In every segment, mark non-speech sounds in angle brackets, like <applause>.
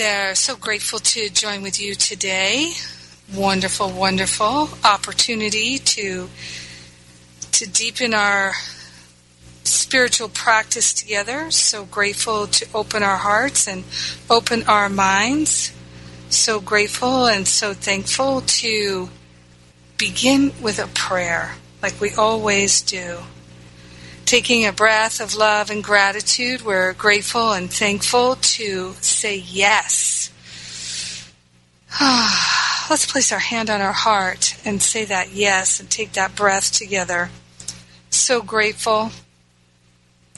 There, so grateful to join with you today. Wonderful, wonderful opportunity to to deepen our spiritual practice together. So grateful to open our hearts and open our minds. So grateful and so thankful to begin with a prayer like we always do. Taking a breath of love and gratitude, we're grateful and thankful to say yes. <sighs> Let's place our hand on our heart and say that yes and take that breath together. So grateful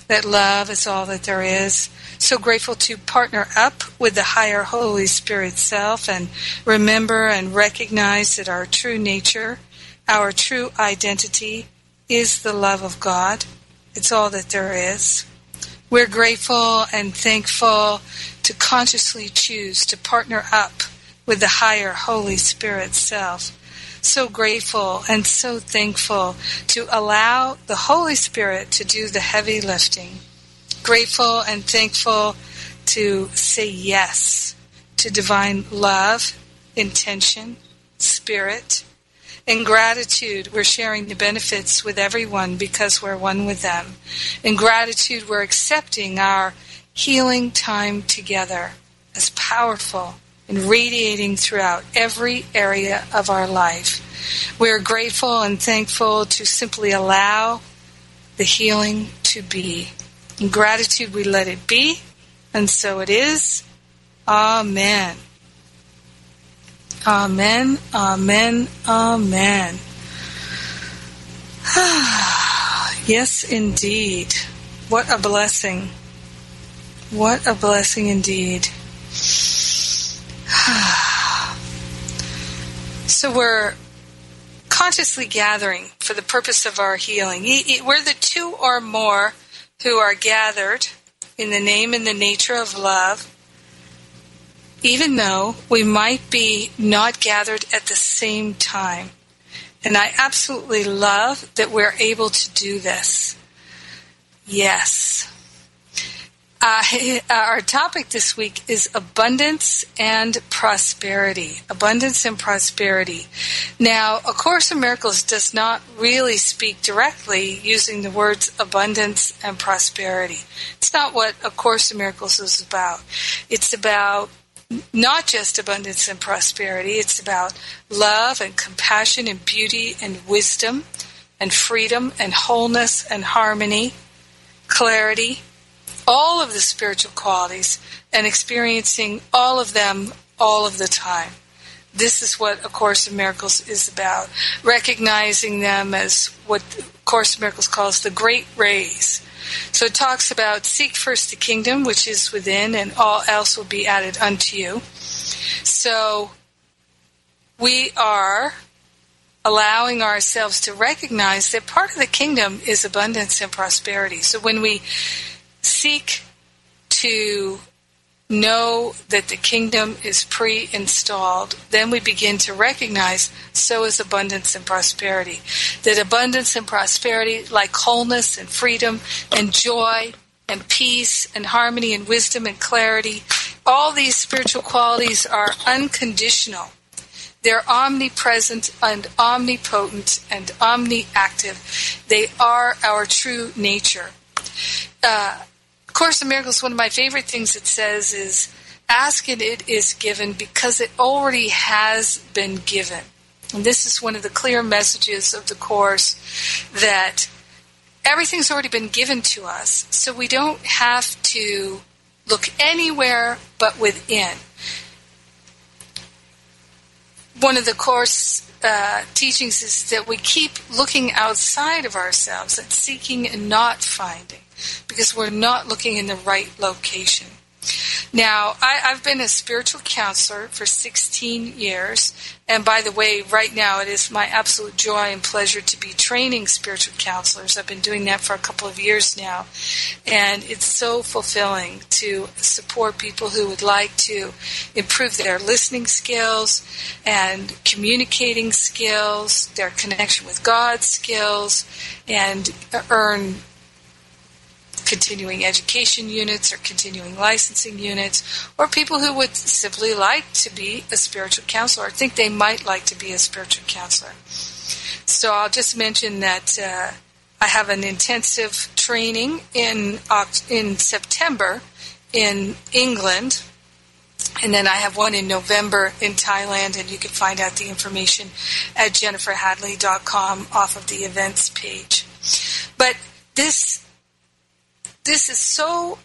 that love is all that there is. So grateful to partner up with the higher Holy Spirit self and remember and recognize that our true nature, our true identity is the love of God. It's all that there is. We're grateful and thankful to consciously choose to partner up with the higher Holy Spirit self. So grateful and so thankful to allow the Holy Spirit to do the heavy lifting. Grateful and thankful to say yes to divine love, intention, spirit, in gratitude, we're sharing the benefits with everyone because we're one with them. In gratitude, we're accepting our healing time together as powerful and radiating throughout every area of our life. We're grateful and thankful to simply allow the healing to be. In gratitude, we let it be, and so it is. Amen. Amen, amen, amen. <sighs> yes, indeed. What a blessing. What a blessing indeed. <sighs> so we're consciously gathering for the purpose of our healing. We're the two or more who are gathered in the name and the nature of love even though we might be not gathered at the same time. And I absolutely love that we're able to do this. Yes. Uh, <laughs> our topic this week is abundance and prosperity. Abundance and prosperity. Now, A Course in Miracles does not really speak directly using the words abundance and prosperity. It's not what A Course in Miracles is about. It's about not just abundance and prosperity, it's about love and compassion and beauty and wisdom and freedom and wholeness and harmony, clarity, all of the spiritual qualities, and experiencing all of them all of the time. This is what A Course in Miracles is about, recognizing them as what A Course in Miracles calls the great rays so it talks about seek first the kingdom which is within, and all else will be added unto you. So we are allowing ourselves to recognize that part of the kingdom is abundance and prosperity. So when we seek to know that the kingdom is pre installed, then we begin to recognize so is abundance and prosperity. That abundance and prosperity, like wholeness and freedom and joy and peace and harmony and wisdom and clarity, all these spiritual qualities are unconditional. They're omnipresent and omnipotent and omniactive. They are our true nature. Uh, Course in Miracles, one of my favorite things it says is, ask and it is given because it already has been given. And this is one of the clear messages of the Course that everything's already been given to us, so we don't have to look anywhere but within. One of the Course uh, teachings is that we keep looking outside of ourselves and seeking and not finding because we're not looking in the right location. Now, I, have been a spiritual counselor for 16 years, and by the way, right now it is my absolute joy and pleasure to be training spiritual counselors. I've been doing that for a couple of years now, and it's so fulfilling to support people who would like to improve their listening skills and communicating skills, their connection with God skills, and earn continuing education units or continuing licensing units, or people who would simply like to be a spiritual counselor or think they might like to be a spiritual counselor. So I'll just mention that uh, I have an intensive training in in September in England. And then I have one in November in Thailand, and you can find out the information at jenniferhadley.com off of the events page. But this this is so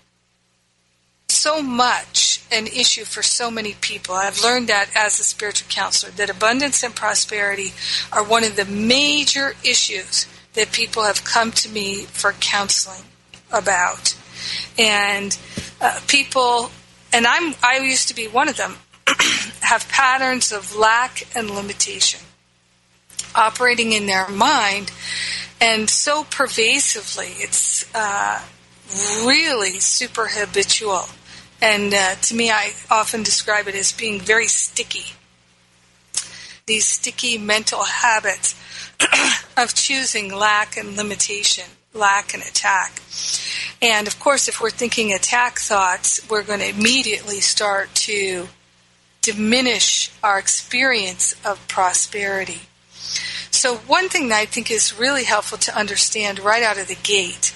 so much an issue for so many people. I've learned that as a spiritual counselor that abundance and prosperity are one of the major issues that people have come to me for counseling about. And uh, people and I'm I used to be one of them <clears throat> have patterns of lack and limitation operating in their mind and so pervasively it's uh, really super habitual. And uh, to me, I often describe it as being very sticky. These sticky mental habits <clears throat> of choosing lack and limitation, lack and attack. And of course, if we're thinking attack thoughts, we're going to immediately start to diminish our experience of prosperity. So, one thing that I think is really helpful to understand right out of the gate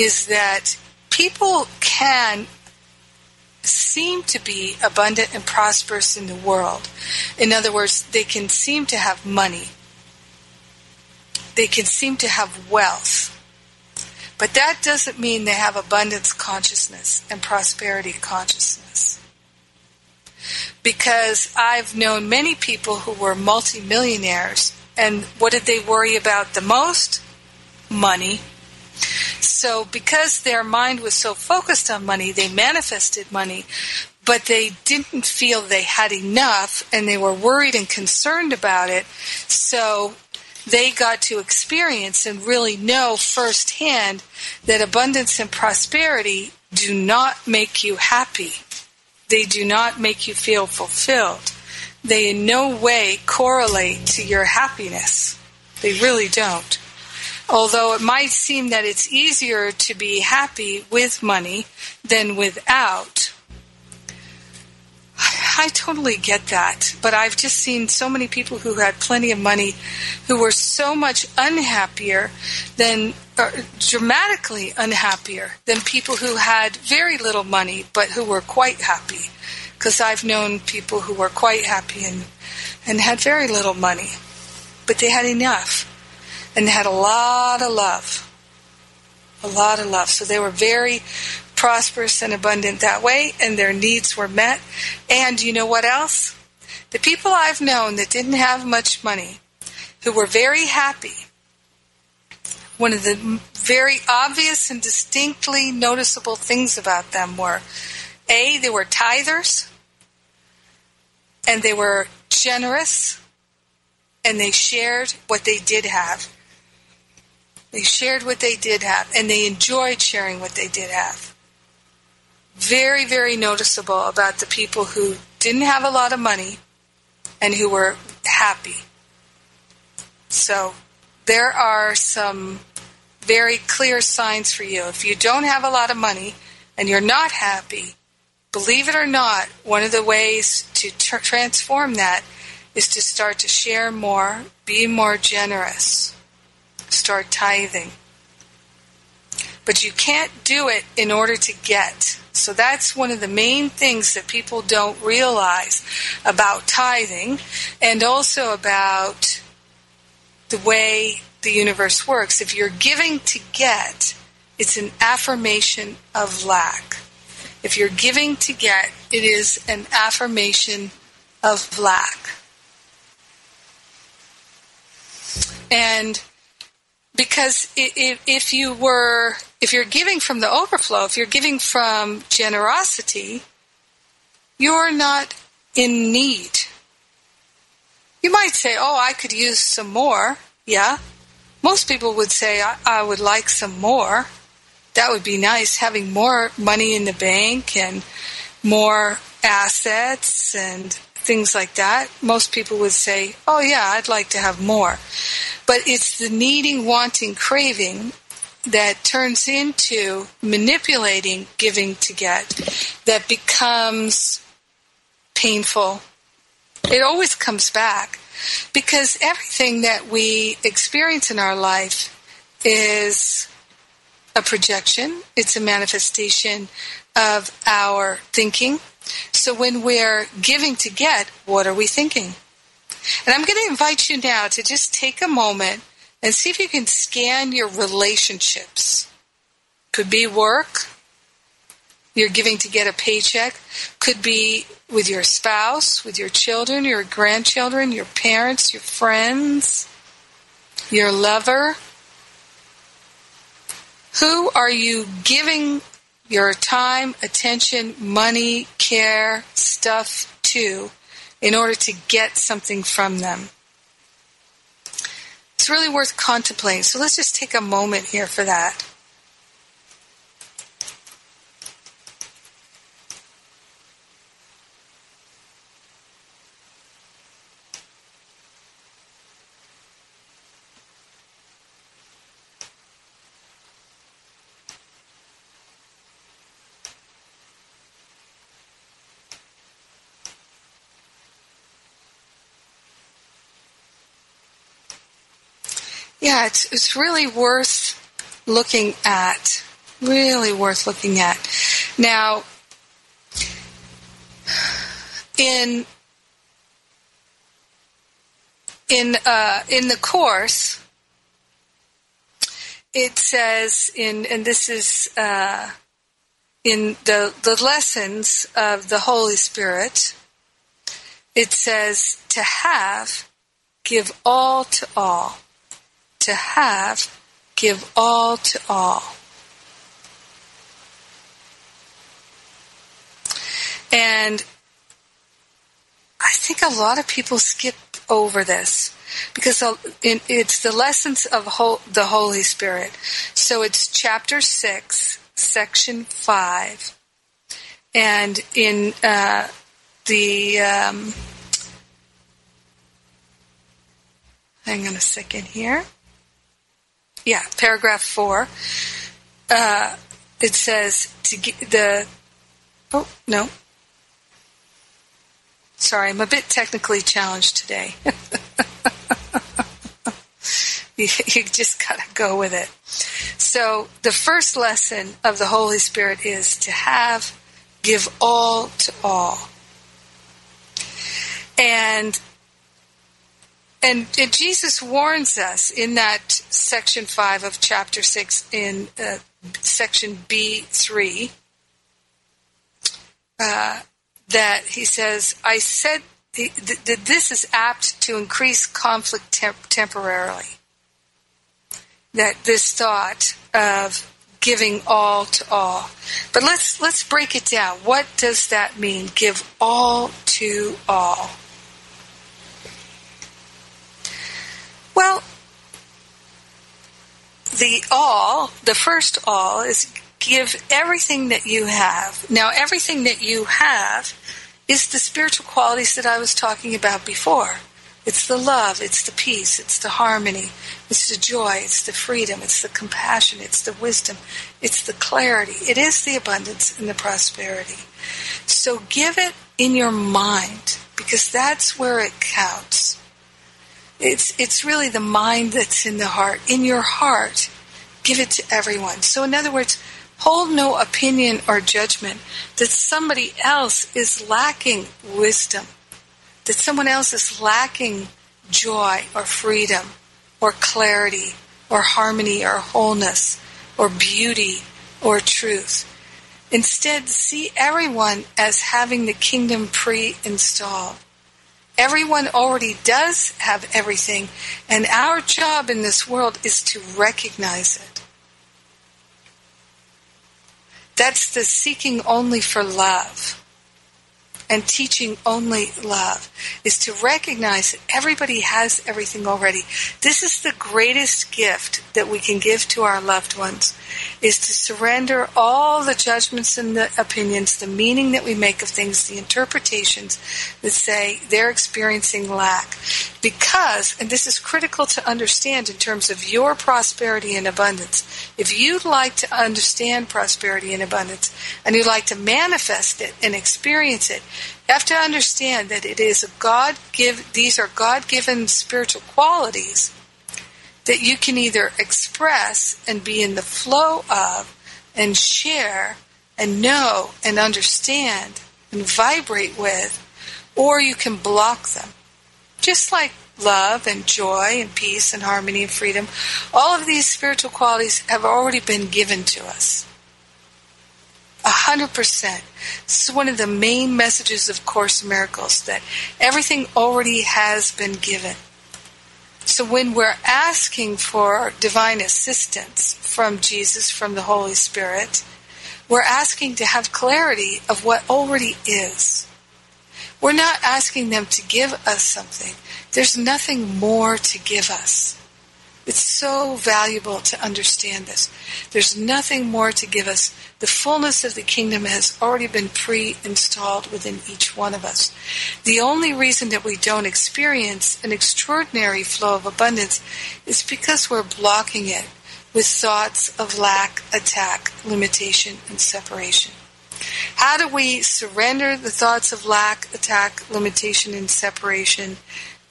is that people can seem to be abundant and prosperous in the world. In other words, they can seem to have money. They can seem to have wealth. But that doesn't mean they have abundance consciousness and prosperity consciousness. Because I've known many people who were multimillionaires, and what did they worry about the most? Money so, because their mind was so focused on money, they manifested money, but they didn't feel they had enough and they were worried and concerned about it. So, they got to experience and really know firsthand that abundance and prosperity do not make you happy. They do not make you feel fulfilled. They in no way correlate to your happiness. They really don't. Although it might seem that it's easier to be happy with money than without, I totally get that. But I've just seen so many people who had plenty of money who were so much unhappier than, uh, dramatically unhappier than people who had very little money but who were quite happy. Because I've known people who were quite happy and, and had very little money, but they had enough and had a lot of love. A lot of love. So they were very prosperous and abundant that way, and their needs were met. And you know what else? The people I've known that didn't have much money, who were very happy, one of the very obvious and distinctly noticeable things about them were A, they were tithers, and they were generous, and they shared what they did have. They shared what they did have, and they enjoyed sharing what they did have. Very, very noticeable about the people who didn't have a lot of money and who were happy. So there are some very clear signs for you. If you don't have a lot of money and you're not happy, believe it or not, one of the ways to tr- transform that is to start to share more, be more generous start tithing. But you can't do it in order to get. So that's one of the main things that people don't realize about tithing and also about the way the universe works. If you're giving to get, it's an affirmation of lack. If you're giving to get, it is an affirmation of lack. And because if you were if you're giving from the overflow if you're giving from generosity you're not in need. You might say, Oh, I could use some more. Yeah. Most people would say, I, I would like some more. That would be nice, having more money in the bank and more assets and things like that. Most people would say, Oh, yeah, I'd like to have more. But it's the needing, wanting, craving that turns into manipulating giving to get that becomes painful. It always comes back because everything that we experience in our life is a projection, it's a manifestation of our thinking. So when we're giving to get, what are we thinking? And I'm going to invite you now to just take a moment and see if you can scan your relationships. Could be work, you're giving to get a paycheck, could be with your spouse, with your children, your grandchildren, your parents, your friends, your lover. Who are you giving your time, attention, money, care, stuff to in order to get something from them? It's really worth contemplating. So let's just take a moment here for that. Yeah, it's it's really worth looking at. Really worth looking at. Now, in in uh, in the course, it says in and this is uh, in the the lessons of the Holy Spirit. It says to have, give all to all to have, give all to all. And I think a lot of people skip over this because it's the lessons of the Holy Spirit. So it's chapter 6, section 5. And in uh, the. Um, hang on a second here yeah, paragraph four. Uh, it says to get the. Oh no. Sorry, I'm a bit technically challenged today. <laughs> you, you just gotta go with it. So the first lesson of the Holy Spirit is to have, give all to all. And and, and, Jesus warns us in that section 5 of chapter 6 in uh, section B3 uh, that he says, I said that this is apt to increase conflict temp- temporarily. That this thought of giving all to all. But let's let's break it down. What does that mean? Give all to all. Well, the all, the first all, is give everything that you have. Now, everything that you have is the spiritual qualities that I was talking about before. It's the love, it's the peace, it's the harmony, it's the joy, it's the freedom, it's the compassion, it's the wisdom, it's the clarity, it is the abundance and the prosperity. So give it in your mind because that's where it counts. It's, it's really the mind that's in the heart. In your heart, give it to everyone. So, in other words, hold no opinion or judgment that somebody else is lacking wisdom, that someone else is lacking joy or freedom or clarity or harmony or wholeness or beauty or truth. Instead, see everyone as having the kingdom pre installed. Everyone already does have everything, and our job in this world is to recognize it. That's the seeking only for love. And teaching only love is to recognize that everybody has everything already. This is the greatest gift that we can give to our loved ones is to surrender all the judgments and the opinions, the meaning that we make of things, the interpretations that say they're experiencing lack. Because, and this is critical to understand in terms of your prosperity and abundance, if you'd like to understand prosperity and abundance and you'd like to manifest it and experience it, you have to understand that it is a God give these are God given spiritual qualities that you can either express and be in the flow of and share and know and understand and vibrate with, or you can block them. Just like love and joy and peace and harmony and freedom, all of these spiritual qualities have already been given to us. A hundred percent. This is one of the main messages of Course Miracles that everything already has been given. So when we're asking for divine assistance from Jesus, from the Holy Spirit, we're asking to have clarity of what already is. We're not asking them to give us something. There's nothing more to give us. It's so valuable to understand this. There's nothing more to give us. The fullness of the kingdom has already been pre installed within each one of us. The only reason that we don't experience an extraordinary flow of abundance is because we're blocking it with thoughts of lack, attack, limitation, and separation. How do we surrender the thoughts of lack, attack, limitation, and separation?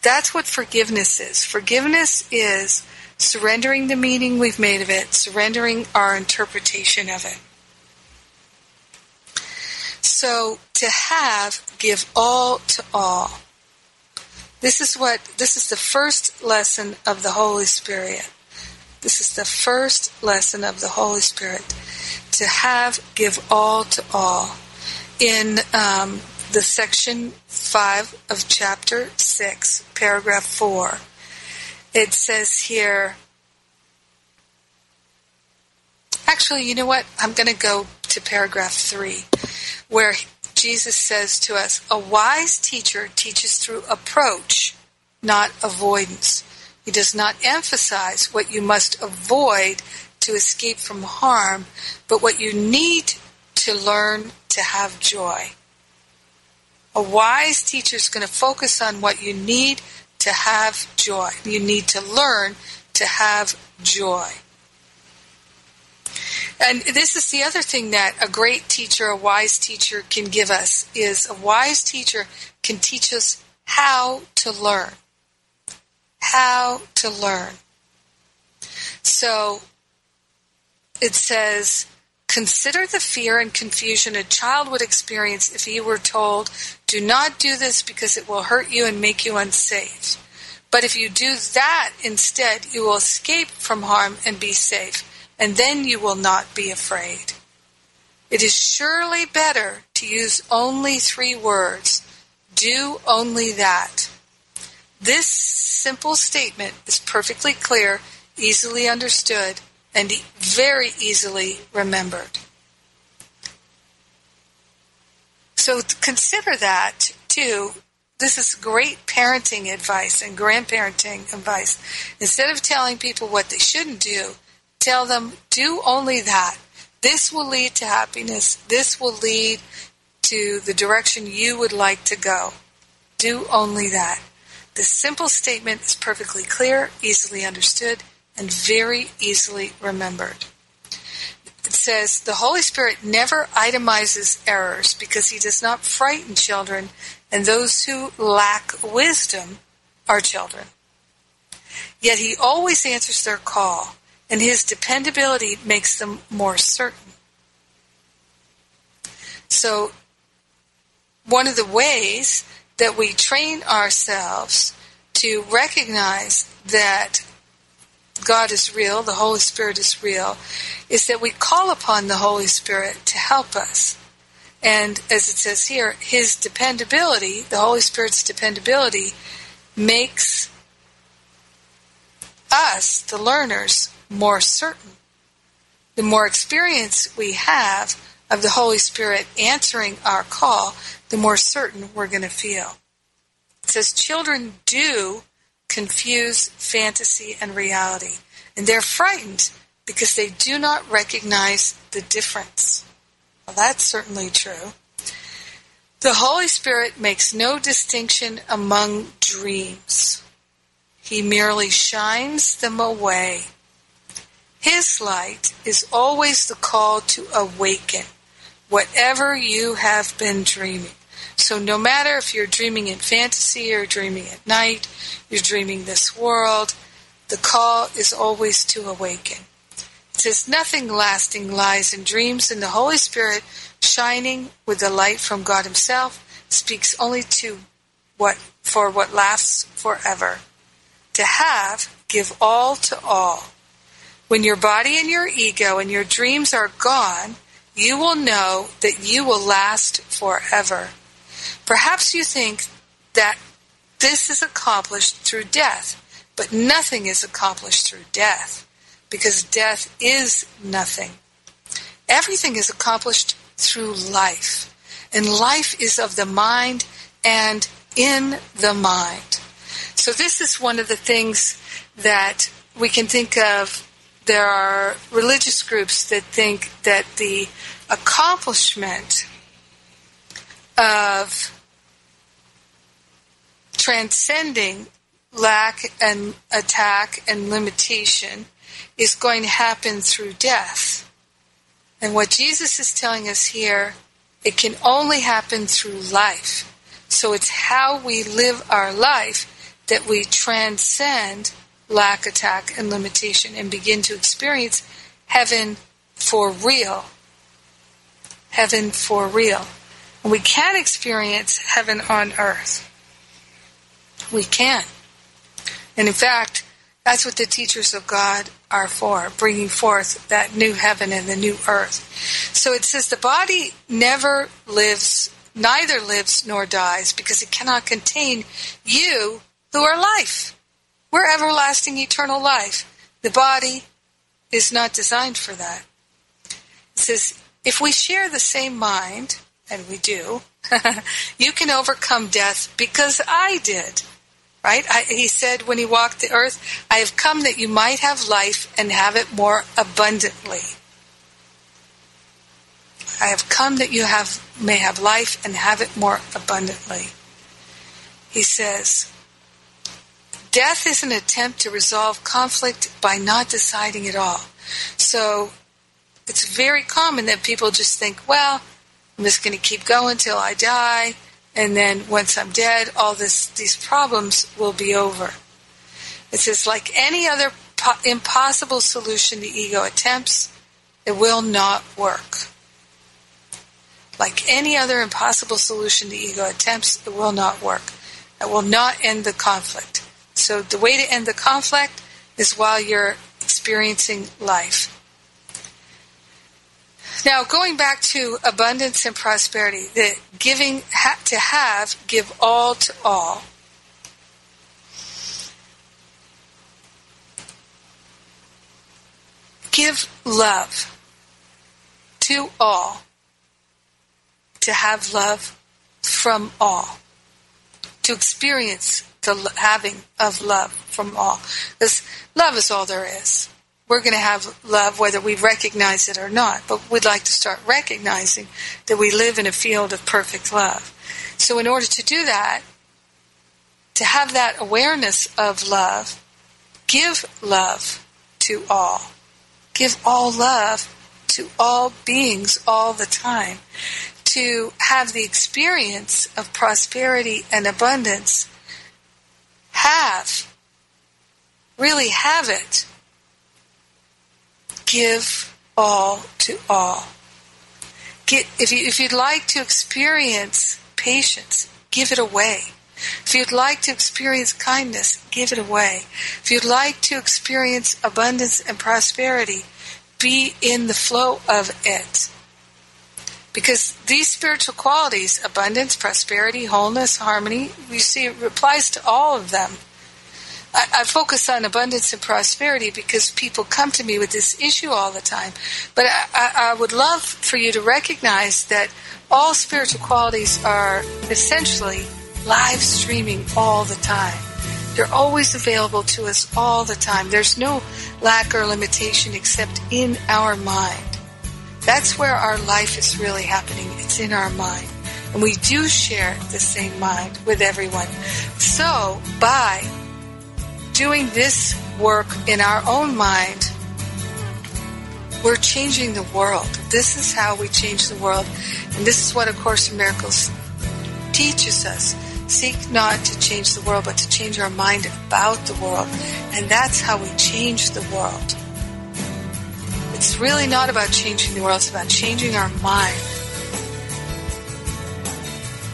That's what forgiveness is. Forgiveness is surrendering the meaning we've made of it, surrendering our interpretation of it. So to have, give all to all. This is what this is the first lesson of the Holy Spirit. This is the first lesson of the Holy Spirit. To have, give all to all. In um, the section 5 of chapter 6, paragraph 4, it says here, actually, you know what? I'm going to go to paragraph 3, where Jesus says to us, A wise teacher teaches through approach, not avoidance. He does not emphasize what you must avoid to escape from harm, but what you need to learn to have joy. A wise teacher is going to focus on what you need to have joy. You need to learn to have joy. And this is the other thing that a great teacher, a wise teacher can give us is a wise teacher can teach us how to learn. How to learn. So it says, consider the fear and confusion a child would experience if he were told, do not do this because it will hurt you and make you unsafe. But if you do that instead, you will escape from harm and be safe, and then you will not be afraid. It is surely better to use only three words do only that. This simple statement is perfectly clear, easily understood, and very easily remembered. So consider that too. This is great parenting advice and grandparenting advice. Instead of telling people what they shouldn't do, tell them do only that. This will lead to happiness. This will lead to the direction you would like to go. Do only that. This simple statement is perfectly clear, easily understood, and very easily remembered it says the Holy Spirit never itemizes errors because he does not frighten children, and those who lack wisdom are children. Yet he always answers their call, and his dependability makes them more certain. So, one of the ways that we train ourselves to recognize that God is real, the Holy Spirit is real, is that we call upon the Holy Spirit to help us. And as it says here, his dependability, the Holy Spirit's dependability, makes us, the learners, more certain. The more experience we have of the Holy Spirit answering our call, the more certain we're going to feel. It says children do confuse fantasy and reality, and they're frightened because they do not recognize the difference. Well, that's certainly true. The Holy Spirit makes no distinction among dreams. He merely shines them away. His light is always the call to awaken whatever you have been dreaming. So no matter if you're dreaming in fantasy or dreaming at night, you're dreaming this world, the call is always to awaken. It says nothing lasting lies in dreams, and the Holy Spirit, shining with the light from God Himself, speaks only to what for what lasts forever. To have, give all to all. When your body and your ego and your dreams are gone, you will know that you will last forever. Perhaps you think that this is accomplished through death, but nothing is accomplished through death, because death is nothing. Everything is accomplished through life, and life is of the mind and in the mind. So this is one of the things that we can think of there are religious groups that think that the accomplishment of transcending lack and attack and limitation is going to happen through death. And what Jesus is telling us here, it can only happen through life. So it's how we live our life that we transcend lack, attack, and limitation and begin to experience heaven for real. Heaven for real. We can experience heaven on earth. We can. And in fact, that's what the teachers of God are for, bringing forth that new heaven and the new earth. So it says the body never lives, neither lives nor dies, because it cannot contain you who are life. We're everlasting eternal life. The body is not designed for that. It says, if we share the same mind, and we do, <laughs> you can overcome death because I did. Right? I, he said when he walked the earth, I have come that you might have life and have it more abundantly. I have come that you have may have life and have it more abundantly. He says, Death is an attempt to resolve conflict by not deciding at all. So it's very common that people just think, well, I'm just going to keep going till I die, and then once I'm dead, all this these problems will be over. It says, like any other po- impossible solution the ego attempts, it will not work. Like any other impossible solution the ego attempts, it will not work. It will not end the conflict. So the way to end the conflict is while you're experiencing life. Now, going back to abundance and prosperity, the giving to have, give all to all. Give love to all. To have love from all. To experience the having of love from all. Because love is all there is. We're going to have love whether we recognize it or not, but we'd like to start recognizing that we live in a field of perfect love. So, in order to do that, to have that awareness of love, give love to all. Give all love to all beings all the time. To have the experience of prosperity and abundance have, really have it, give all to all. Get, if, you, if you'd like to experience patience, give it away. If you'd like to experience kindness, give it away. If you'd like to experience abundance and prosperity, be in the flow of it. Because these spiritual qualities, abundance, prosperity, wholeness, harmony, we see it applies to all of them. I, I, focus on abundance and prosperity because people come to me with this issue all the time. But I, I, would love for you to recognize that all spiritual qualities are essentially live streaming all the time. They're always available to us all the time. There's no lack or limitation except in our mind. That's where our life is really happening. It's in our mind. And we do share the same mind with everyone. So, by doing this work in our own mind, we're changing the world. This is how we change the world. And this is what A Course in Miracles teaches us. Seek not to change the world, but to change our mind about the world. And that's how we change the world. It's really not about changing the world, it's about changing our mind.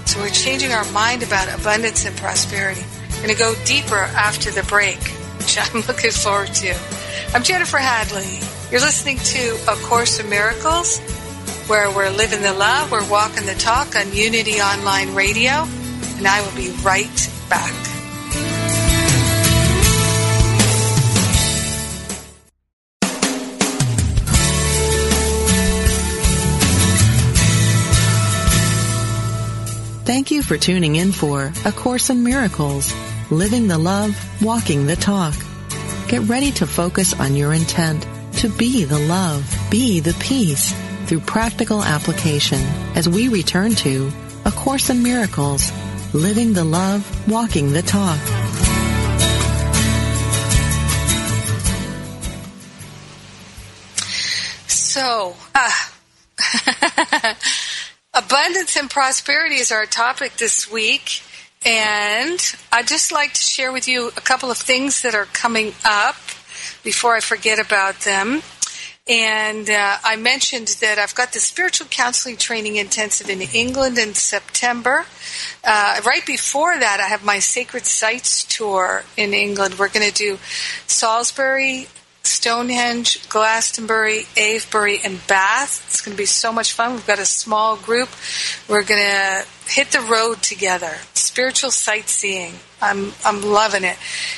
So we're changing our mind about abundance and prosperity. Going to go deeper after the break, which I'm looking forward to. I'm Jennifer Hadley. You're listening to A Course in Miracles, where we're living the love, we're walking the talk on Unity Online Radio, and I will be right back. Thank you for tuning in for A Course in Miracles, Living the Love, Walking the Talk. Get ready to focus on your intent to be the love, be the peace through practical application as we return to A Course in Miracles, Living the Love, Walking the Talk. So, uh, <laughs> Abundance and prosperity is our topic this week. And I'd just like to share with you a couple of things that are coming up before I forget about them. And uh, I mentioned that I've got the spiritual counseling training intensive in England in September. Uh, right before that, I have my Sacred Sites tour in England. We're going to do Salisbury, Stonehenge, Glastonbury, Avebury, and Bath. It's going to be so much fun. We've got a small group. We're going to hit the road together. Spiritual sightseeing. I'm I'm loving it,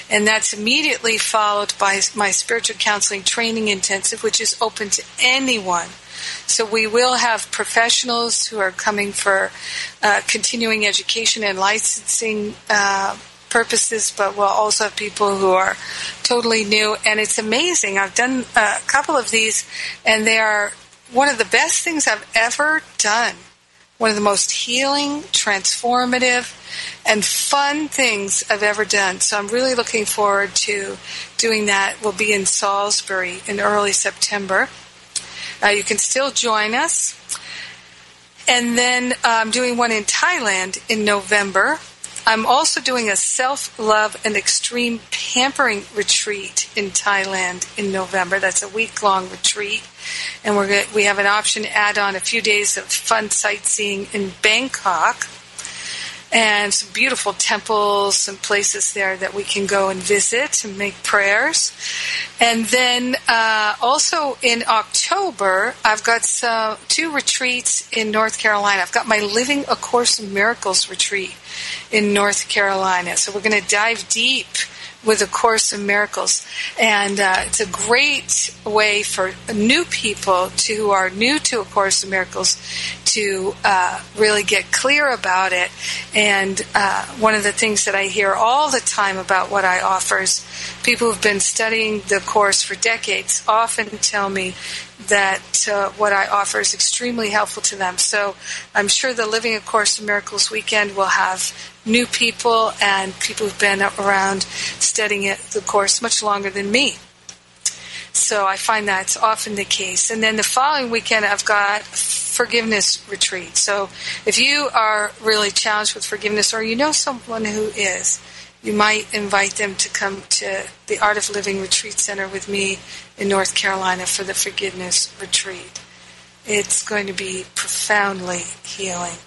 and that's immediately followed by my spiritual counseling training intensive, which is open to anyone. So we will have professionals who are coming for uh, continuing education and licensing. Uh, purposes, but we'll also have people who are totally new. And it's amazing. I've done a couple of these, and they are one of the best things I've ever done. One of the most healing, transformative, and fun things I've ever done. So I'm really looking forward to doing that. We'll be in Salisbury in early September. Uh, you can still join us. And then uh, I'm doing one in Thailand in November. I'm also doing a self love and extreme pampering retreat in Thailand in November. That's a week long retreat. And we're we have an option to add on a few days of fun sightseeing in Bangkok and some beautiful temples and places there that we can go and visit and make prayers. And then uh, also in October, I've got some, two retreats in North Carolina. I've got my Living A Course in Miracles retreat in North Carolina. So we're going to dive deep with A Course in Miracles. And uh, it's a great way for new people to, who are new to A Course in Miracles to uh, really get clear about it. And uh, one of the things that I hear all the time about what I offer is people who've been studying the course for decades often tell me that uh, what I offer is extremely helpful to them. So I'm sure the Living A Course in Miracles weekend will have new people and people who've been around studying it, the course much longer than me. So I find that's often the case. And then the following weekend, I've got forgiveness retreat. So if you are really challenged with forgiveness or you know someone who is, you might invite them to come to the Art of Living Retreat Center with me in North Carolina for the forgiveness retreat. It's going to be profoundly healing.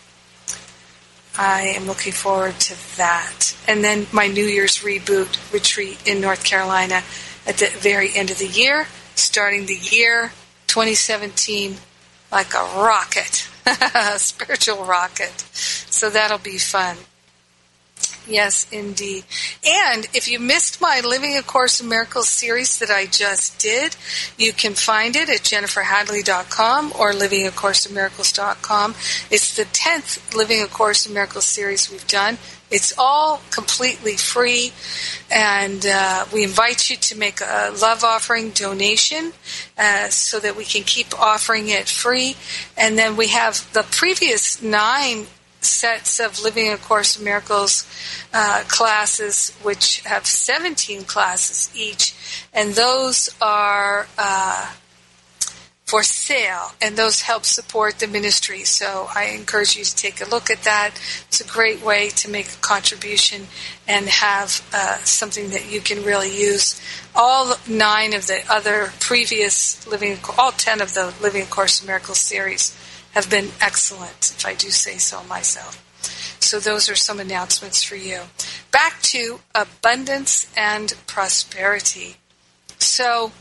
I am looking forward to that. And then my New Year's reboot retreat in North Carolina at the very end of the year, starting the year 2017 like a rocket, <laughs> a spiritual rocket. So that'll be fun. Yes, indeed. And if you missed my Living A Course in Miracles series that I just did, you can find it at jenniferhadley.com or livingacourseofmiracles.com. It's the 10th Living A Course in Miracles series we've done. It's all completely free, and uh, we invite you to make a love offering donation uh, so that we can keep offering it free. And then we have the previous nine sets of Living A Course in Miracles uh, classes, which have 17 classes each, and those are uh, for sale, and those help support the ministry. So I encourage you to take a look at that. It's a great way to make a contribution and have uh, something that you can really use. All nine of the other previous Living, all ten of the Living A Course in Miracles series have been excellent, if I do say so myself. So those are some announcements for you. Back to abundance and prosperity. So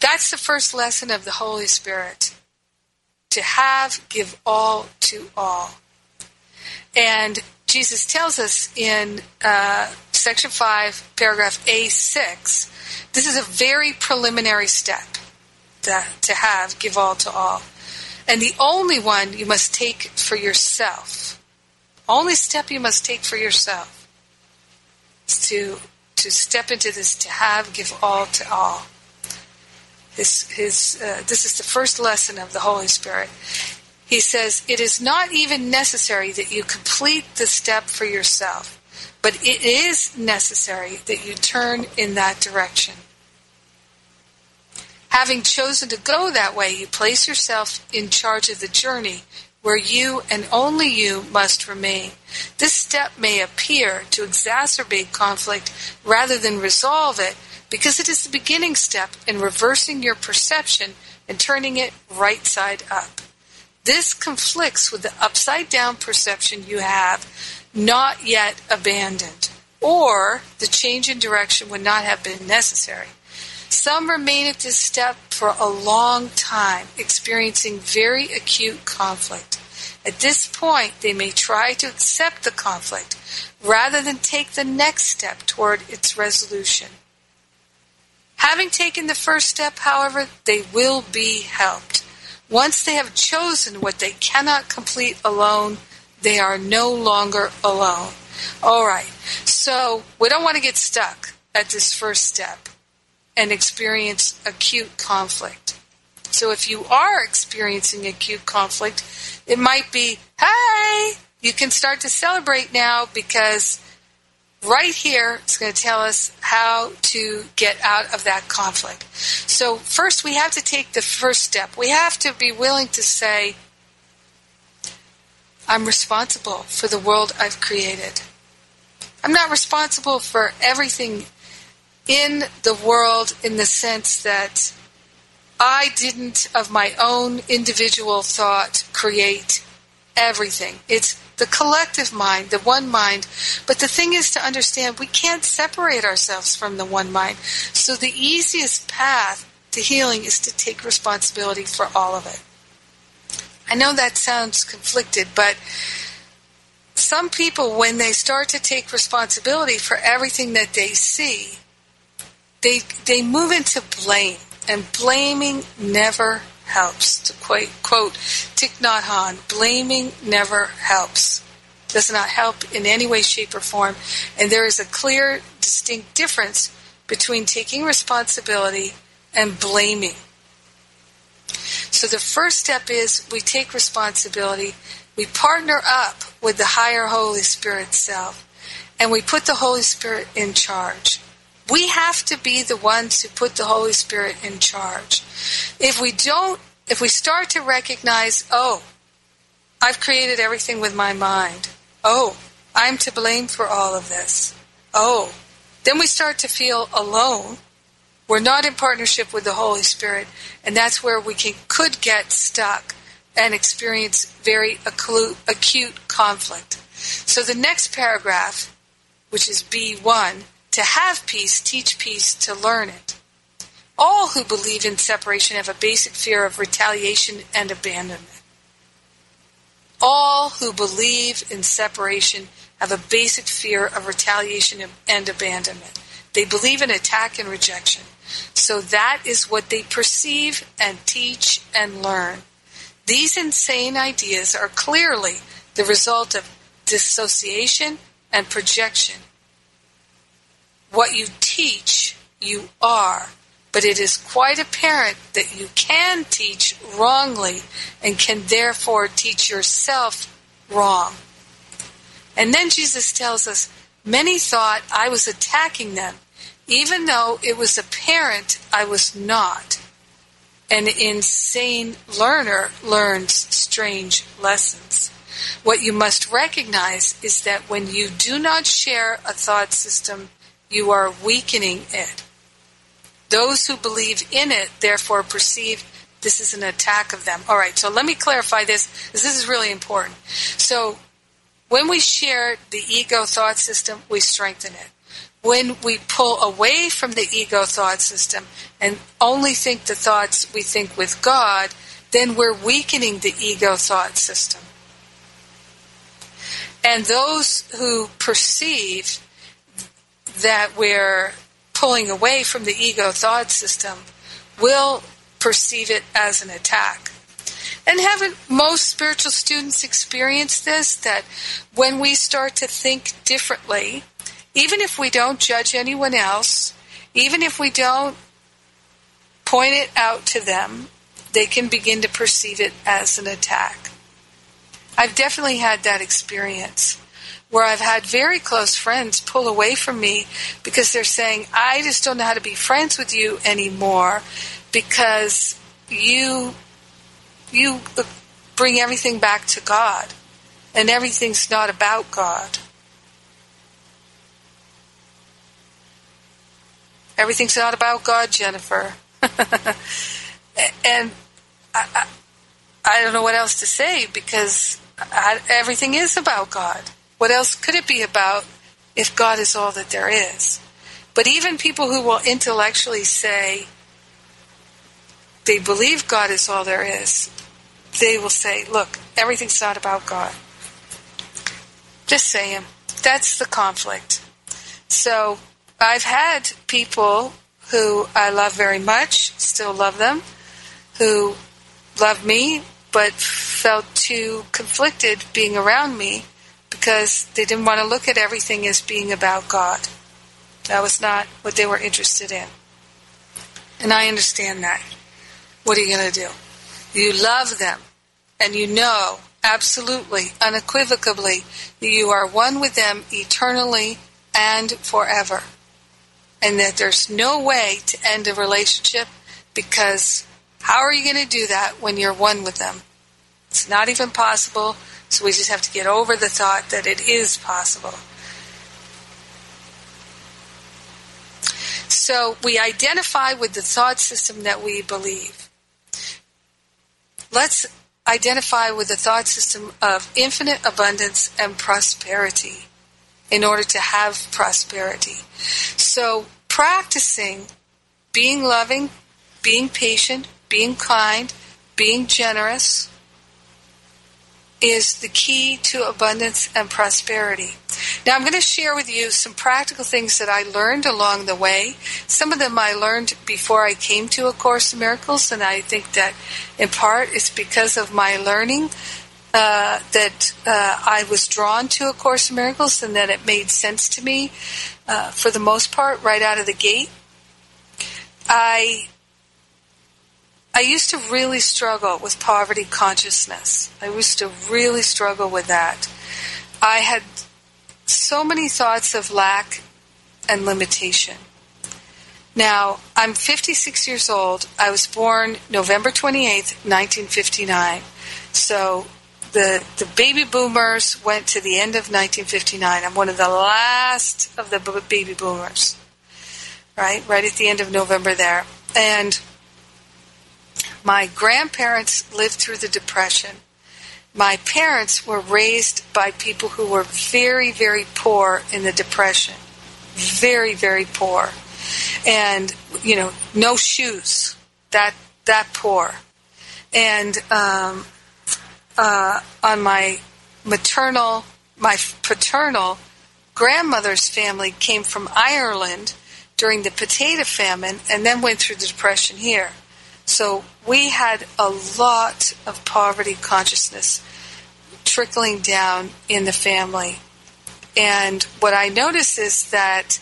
that's the first lesson of the Holy Spirit. To have, give all to all. And Jesus tells us in uh, section 5, paragraph A6, this is a very preliminary step to, to have, give all to all. And the only one you must take for yourself, only step you must take for yourself, is to, to step into this to have, give all to all. His, his, uh, this is the first lesson of the Holy Spirit. He says, It is not even necessary that you complete the step for yourself, but it is necessary that you turn in that direction. Having chosen to go that way, you place yourself in charge of the journey where you and only you must remain. This step may appear to exacerbate conflict rather than resolve it because it is the beginning step in reversing your perception and turning it right side up. This conflicts with the upside down perception you have not yet abandoned, or the change in direction would not have been necessary. Some remain at this step for a long time, experiencing very acute conflict. At this point, they may try to accept the conflict rather than take the next step toward its resolution. Having taken the first step, however, they will be helped. Once they have chosen what they cannot complete alone, they are no longer alone. All right, so we don't want to get stuck at this first step and experience acute conflict. So if you are experiencing acute conflict, it might be, hey, you can start to celebrate now because right here it's going to tell us how to get out of that conflict. So first we have to take the first step. We have to be willing to say, I'm responsible for the world I've created. I'm not responsible for everything in the world in the sense that I didn't, of my own individual thought, create everything. It's the collective mind, the one mind. But the thing is to understand we can't separate ourselves from the one mind. So the easiest path to healing is to take responsibility for all of it. I know that sounds conflicted, but some people, when they start to take responsibility for everything that they see, they they move into blame, and blaming never helps. To quote, quote Thich Nhat Hanh, blaming never helps. Does not help in any way, shape, or form. And there is a clear, distinct difference between taking responsibility and blaming. So the first step is we take responsibility, we partner up with the higher Holy Spirit self, and we put the Holy Spirit in charge. We have to be the ones who put the Holy Spirit in charge. If we don't, if we start to recognize, oh, I've created everything with my mind. Oh, I'm to blame for all of this. Oh, then we start to feel alone. We're not in partnership with the Holy Spirit, and that's where we can, could get stuck and experience very acute, acute conflict. So the next paragraph, which is B1, to have peace, teach peace, to learn it. All who believe in separation have a basic fear of retaliation and abandonment. All who believe in separation have a basic fear of retaliation and abandonment. They believe in attack and rejection. So that is what they perceive and teach and learn. These insane ideas are clearly the result of dissociation and projection. What you teach, you are. But it is quite apparent that you can teach wrongly and can therefore teach yourself wrong. And then Jesus tells us, many thought I was attacking them, even though it was apparent I was not. An insane learner learns strange lessons. What you must recognize is that when you do not share a thought system, you are weakening it. Those who believe in it therefore perceive this is an attack of them. All right, so let me clarify this, this is really important. So, when we share the ego thought system, we strengthen it. When we pull away from the ego thought system and only think the thoughts we think with God, then we're weakening the ego thought system. And those who perceive that we're pulling away from the ego thought system will perceive it as an attack. And haven't most spiritual students experienced this? That when we start to think differently, even if we don't judge anyone else, even if we don't point it out to them, they can begin to perceive it as an attack. I've definitely had that experience where I've had very close friends pull away from me because they're saying, I just don't know how to be friends with you anymore because you you bring everything back to God and everything's not about God. Everything's not about God, Jennifer. <laughs> and I, I, I, don't know what else to say because I, everything is about God. What else could it be about if God is all that there is? But even people who will intellectually say they believe God is all there is, they will say, look, everything's not about God. Just saying. That's the conflict. So I've had people who I love very much, still love them, who love me, but felt too conflicted being around me because they didn't want to look at everything as being about God. That was not what they were interested in. And I understand that. What are you going to do? You love them, and you know absolutely, unequivocally, that you are one with them eternally and forever. And that there's no way to end a relationship because how are you going to do that when you're one with them? It's not even possible so we just have to get over the thought that it is possible. So we identify with the thought system that we believe. Let's identify with the thought system of infinite abundance and prosperity in order to have prosperity. So practicing being loving, being patient, being kind, being generous, is the key to abundance and prosperity. Now, I'm going to share with you some practical things that I learned along the way. Some of them I learned before I came to A Course in Miracles, and I think that in part it's because of my learning uh, that uh, I was drawn to A Course in Miracles and that it made sense to me uh, for the most part right out of the gate. I I used to really struggle with poverty consciousness. I used to really struggle with that. I had so many thoughts of lack and limitation. Now, I'm 56 years old. I was born November 28th, 1959. So the, the baby boomers went to the end of 1959. I'm one of the last of the baby boomers, right? Right at the end of November there. And my grandparents lived through the Depression. My parents were raised by people who were very, very poor in the Depression. Very, very poor. And, you know, no shoes. That, that poor. And um, uh, on my maternal my paternal grandmother's family came from Ireland during the potato famine and then went through the depression here. So we had a lot of poverty consciousness trickling down in the family. And what I notice is that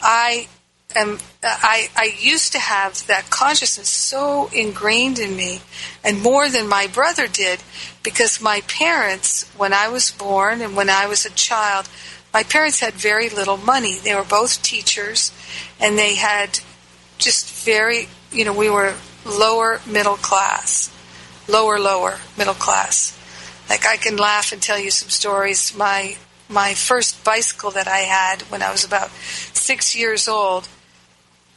I am I, I used to have that consciousness so ingrained in me and more than my brother did because my parents when I was born and when I was a child my parents had very little money. They were both teachers and they had just very you know we were lower middle class. Lower lower middle class. Like I can laugh and tell you some stories. My my first bicycle that I had when I was about six years old,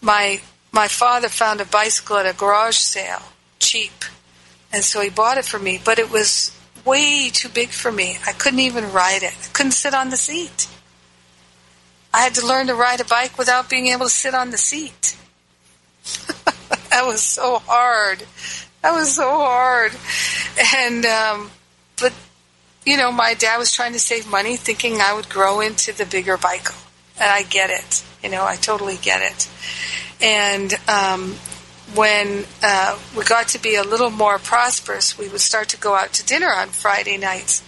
my my father found a bicycle at a garage sale, cheap, and so he bought it for me. But it was way too big for me. I couldn't even ride it. I couldn't sit on the seat. I had to learn to ride a bike without being able to sit on the seat. <laughs> <laughs> that was so hard. That was so hard. And um, but you know, my dad was trying to save money, thinking I would grow into the bigger bike, and I get it. You know, I totally get it. And um, when uh, we got to be a little more prosperous, we would start to go out to dinner on Friday nights.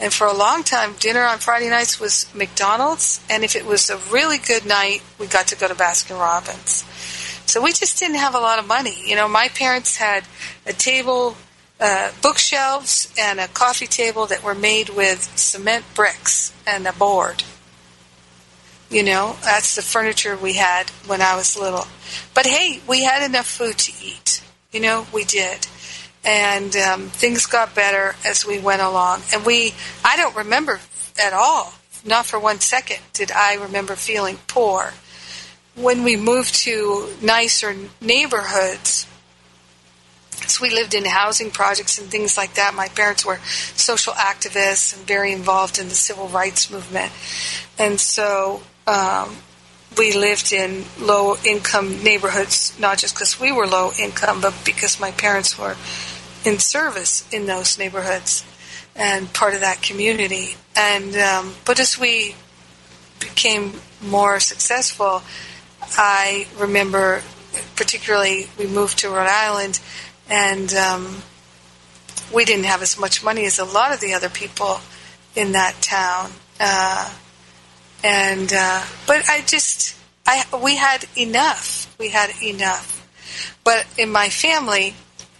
And for a long time, dinner on Friday nights was McDonald's, and if it was a really good night, we got to go to Baskin Robbins. So we just didn't have a lot of money. You know, my parents had a table uh, bookshelves and a coffee table that were made with cement bricks and a board. You know, that's the furniture we had when I was little. But hey, we had enough food to eat. You know, we did. And um, things got better as we went along. And we, I don't remember at all, not for one second, did I remember feeling poor. When we moved to nicer neighborhoods, so we lived in housing projects and things like that. My parents were social activists and very involved in the civil rights movement. And so um, we lived in low income neighborhoods, not just because we were low income, but because my parents were in service in those neighborhoods and part of that community. And um, but as we became more successful, I remember, particularly, we moved to Rhode Island and um, we didn't have as much money as a lot of the other people in that town. Uh, and uh, but I just I we had enough. We had enough. But in my family,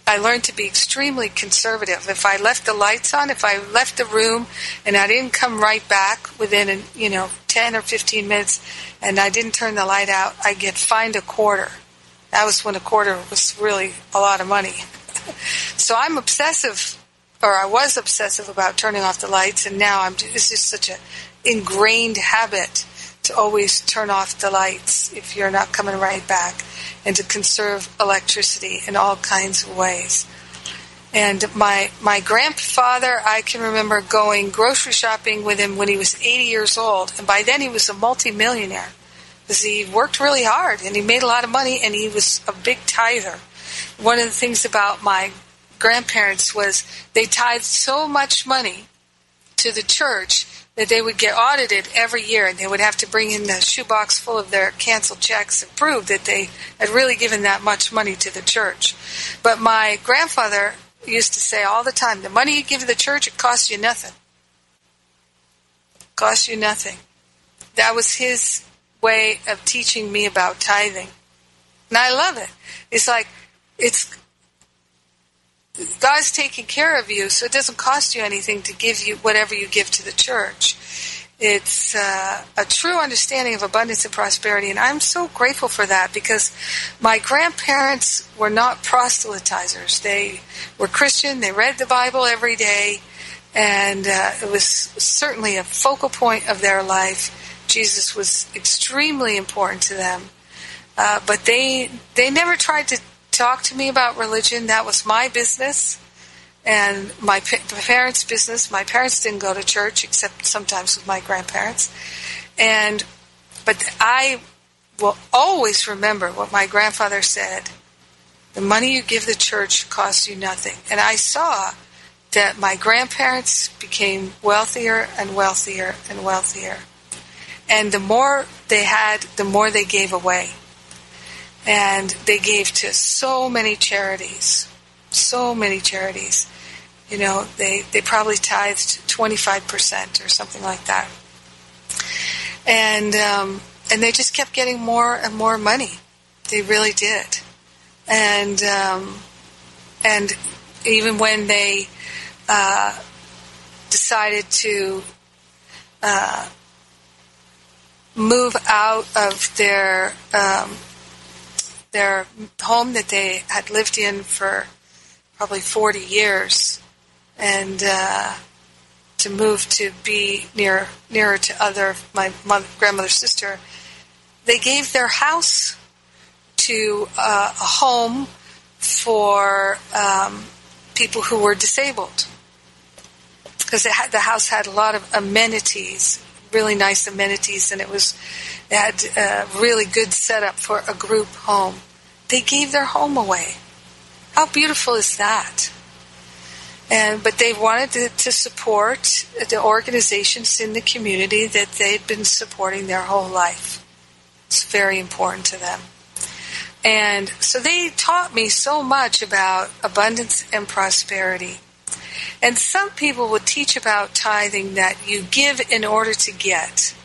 I learned to be extremely conservative. If I left the lights on, if I left the room and I didn't come right back within, you know, 10 or 15 minutes and I didn't turn the light out, I get fined a quarter. That was when a quarter was really a lot of money. <laughs> so I'm obsessive, or I was obsessive about turning off the lights, and now I'm. It's just such an ingrained habit to always turn off the lights if you're not coming right back, and to conserve electricity in all kinds of ways. And my my grandfather, I can remember going grocery shopping with him when he was 80 years old, and by then he was a multimillionaire because he worked really hard and he made a lot of money and he was a big tither. One of the things about my grandparents was they tithed so much money to the church that they would get audited every year and they would have to bring in the shoebox full of their canceled checks and prove that they had really given that much money to the church. But my grandfather used to say all the time, the money you give to the church, it costs you nothing. It costs you nothing. That was his way of teaching me about tithing. And I love it. It's like, it's, God's taking care of you, so it doesn't cost you anything to give you whatever you give to the church. It's uh, a true understanding of abundance and prosperity, and I'm so grateful for that because my grandparents were not proselytizers. They were Christian, they read the Bible every day, and uh, it was certainly a focal point of their life Jesus was extremely important to them. Uh, but they they never tried to talk to me about religion. That was my business and my, parents' business. My parents didn't go to church except sometimes with my grandparents. And but I will always remember what my grandfather said. The money you give the church costs you nothing. And I saw that my grandparents became wealthier and wealthier and wealthier. And the more they had, the more they gave away. And they gave to so many charities, so many charities. You know, they, they probably tithed 25% or something like that. And, um, and they just kept getting more and more money. They really did. And, um, and even when they uh, decided to uh, move out of their um, their home that they had lived in for probably 40 years and uh, to move to be near nearer to other my mother, grandmother's sister they gave their house to uh, a home for um, people who were disabled. Because the house had a lot of amenities really nice amenities, and it was had a really good setup for a group home. They gave their home away. How beautiful is that? And but they wanted to, to support the organizations in the community that they'd been supporting their whole life. It's very important to them. And so they taught me so much about abundance and prosperity. And some people will teach about tithing that you give in order to get.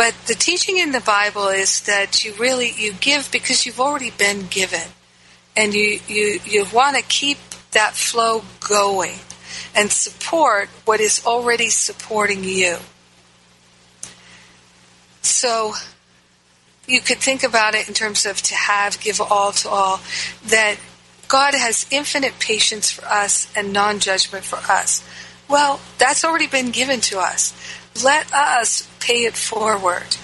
But the teaching in the Bible is that you really you give because you've already been given. And you, you, you want to keep that flow going and support what is already supporting you. So you could think about it in terms of to have, give all to all, that God has infinite patience for us and non judgment for us. Well, that's already been given to us. Let us pay it forward.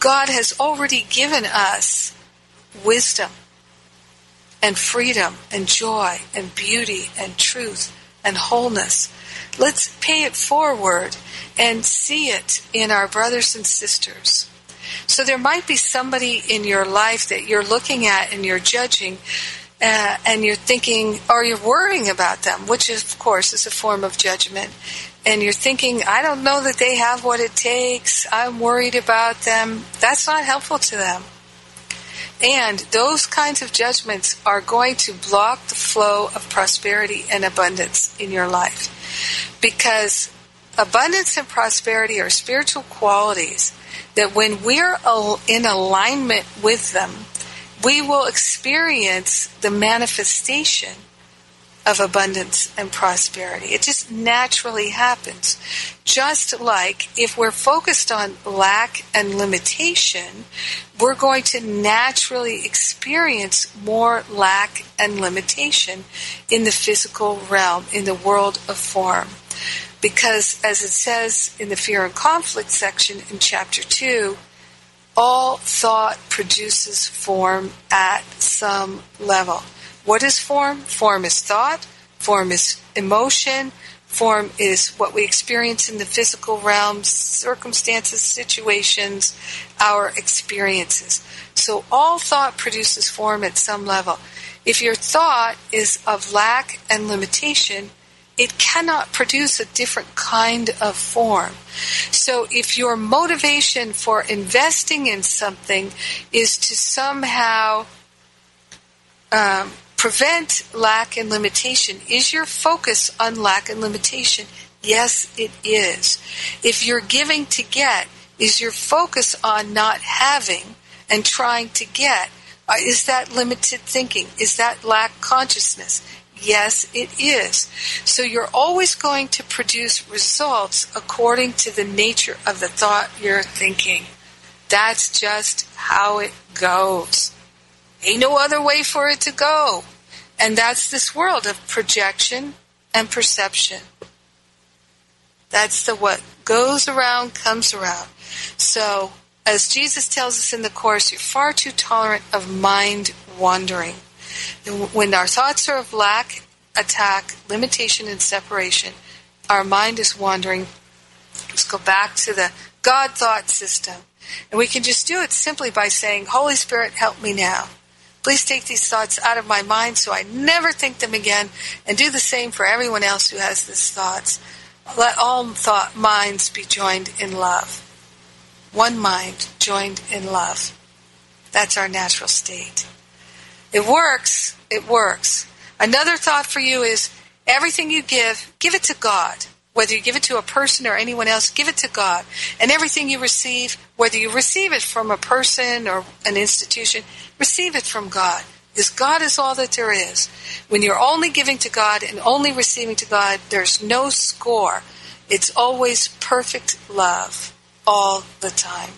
God has already given us wisdom and freedom and joy and beauty and truth and wholeness. Let's pay it forward and see it in our brothers and sisters. So there might be somebody in your life that you're looking at and you're judging, uh, and you're thinking, or you're worrying about them, which of course is a form of judgment. And you're thinking, I don't know that they have what it takes. I'm worried about them. That's not helpful to them. And those kinds of judgments are going to block the flow of prosperity and abundance in your life. Because abundance and prosperity are spiritual qualities that when we're in alignment with them, we will experience the manifestation of abundance and prosperity. It just naturally happens. Just like if we're focused on lack and limitation, we're going to naturally experience more lack and limitation in the physical realm, in the world of form. Because as it says in the fear and conflict section in chapter 2, all thought produces form at some level. What is form? Form is thought, form is emotion, form is what we experience in the physical realm, circumstances, situations, our experiences. So all thought produces form at some level. If your thought is of lack and limitation, it cannot produce a different kind of form. So if your motivation for investing in something is to somehow um, prevent lack and limitation, is your focus on lack and limitation? Yes, it is. If you're giving to get, is your focus on not having and trying to get? Uh, is that limited thinking? Is that lack consciousness? Yes, it is. So you're always going to produce results according to the nature of the thought you're thinking. That's just how it goes. Ain't no other way for it to go. And that's this world of projection and perception. That's the what goes around comes around. So, as Jesus tells us in the Course, you're far too tolerant of mind wandering. When our thoughts are of lack, attack, limitation, and separation, our mind is wandering. Let's go back to the God thought system. And we can just do it simply by saying, Holy Spirit, help me now. Please take these thoughts out of my mind so I never think them again, and do the same for everyone else who has these thoughts. Let all thought minds be joined in love. One mind joined in love. That's our natural state. It works. It works. Another thought for you is everything you give, give it to God. Whether you give it to a person or anyone else, give it to God. And everything you receive, whether you receive it from a person or an institution, receive it from God. Because God is all that there is. When you're only giving to God and only receiving to God, there's no score. It's always perfect love all the time.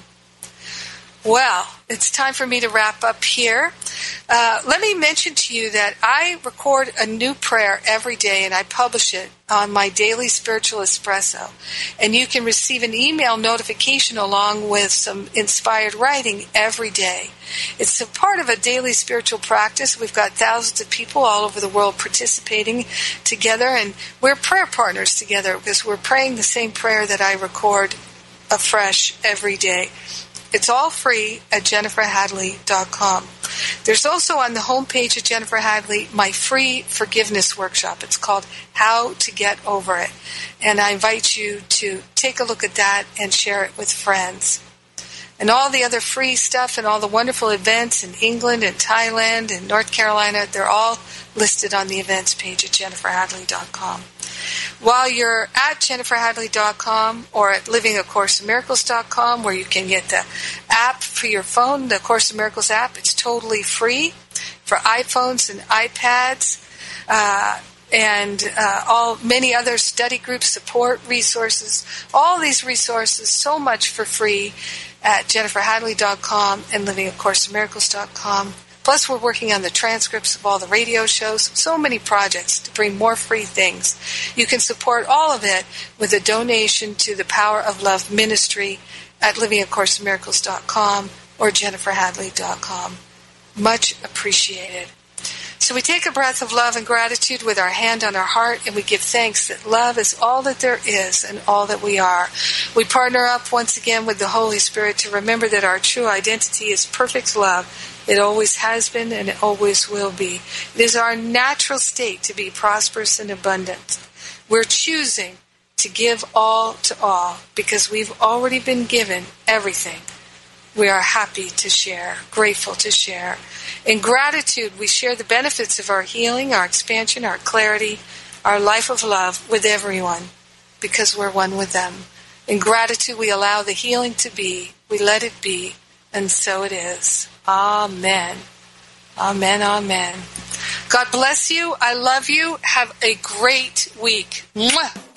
Well, it's time for me to wrap up here. Uh, let me mention to you that I record a new prayer every day and I publish it on my daily spiritual espresso. And you can receive an email notification along with some inspired writing every day. It's a part of a daily spiritual practice. We've got thousands of people all over the world participating together, and we're prayer partners together because we're praying the same prayer that I record afresh every day. It's all free at jenniferhadley.com. There's also on the homepage of Jennifer Hadley my free forgiveness workshop. It's called How to Get Over It. And I invite you to take a look at that and share it with friends. And all the other free stuff and all the wonderful events in England and Thailand and North Carolina, they're all listed on the events page at jenniferhadley.com. While you're at jenniferhadley.com or at livingacourseinmiracles.com where you can get the app for your phone, the Course of Miracles app, it's totally free for iPhones and iPads. Uh, and uh, all many other study group support resources. All these resources, so much for free at jenniferhadley.com and livingacourseinmiracles.com. Plus, we're working on the transcripts of all the radio shows, so many projects to bring more free things. You can support all of it with a donation to the Power of Love Ministry at livingacourseinmiracles.com or jenniferhadley.com. Much appreciated. So we take a breath of love and gratitude with our hand on our heart and we give thanks that love is all that there is and all that we are. We partner up once again with the Holy Spirit to remember that our true identity is perfect love it always has been and it always will be. It is our natural state to be prosperous and abundant. We're choosing to give all to all because we've already been given everything. We are happy to share, grateful to share. In gratitude, we share the benefits of our healing, our expansion, our clarity, our life of love with everyone because we're one with them. In gratitude, we allow the healing to be, we let it be, and so it is. Amen. Amen. Amen. God bless you. I love you. Have a great week. Mwah.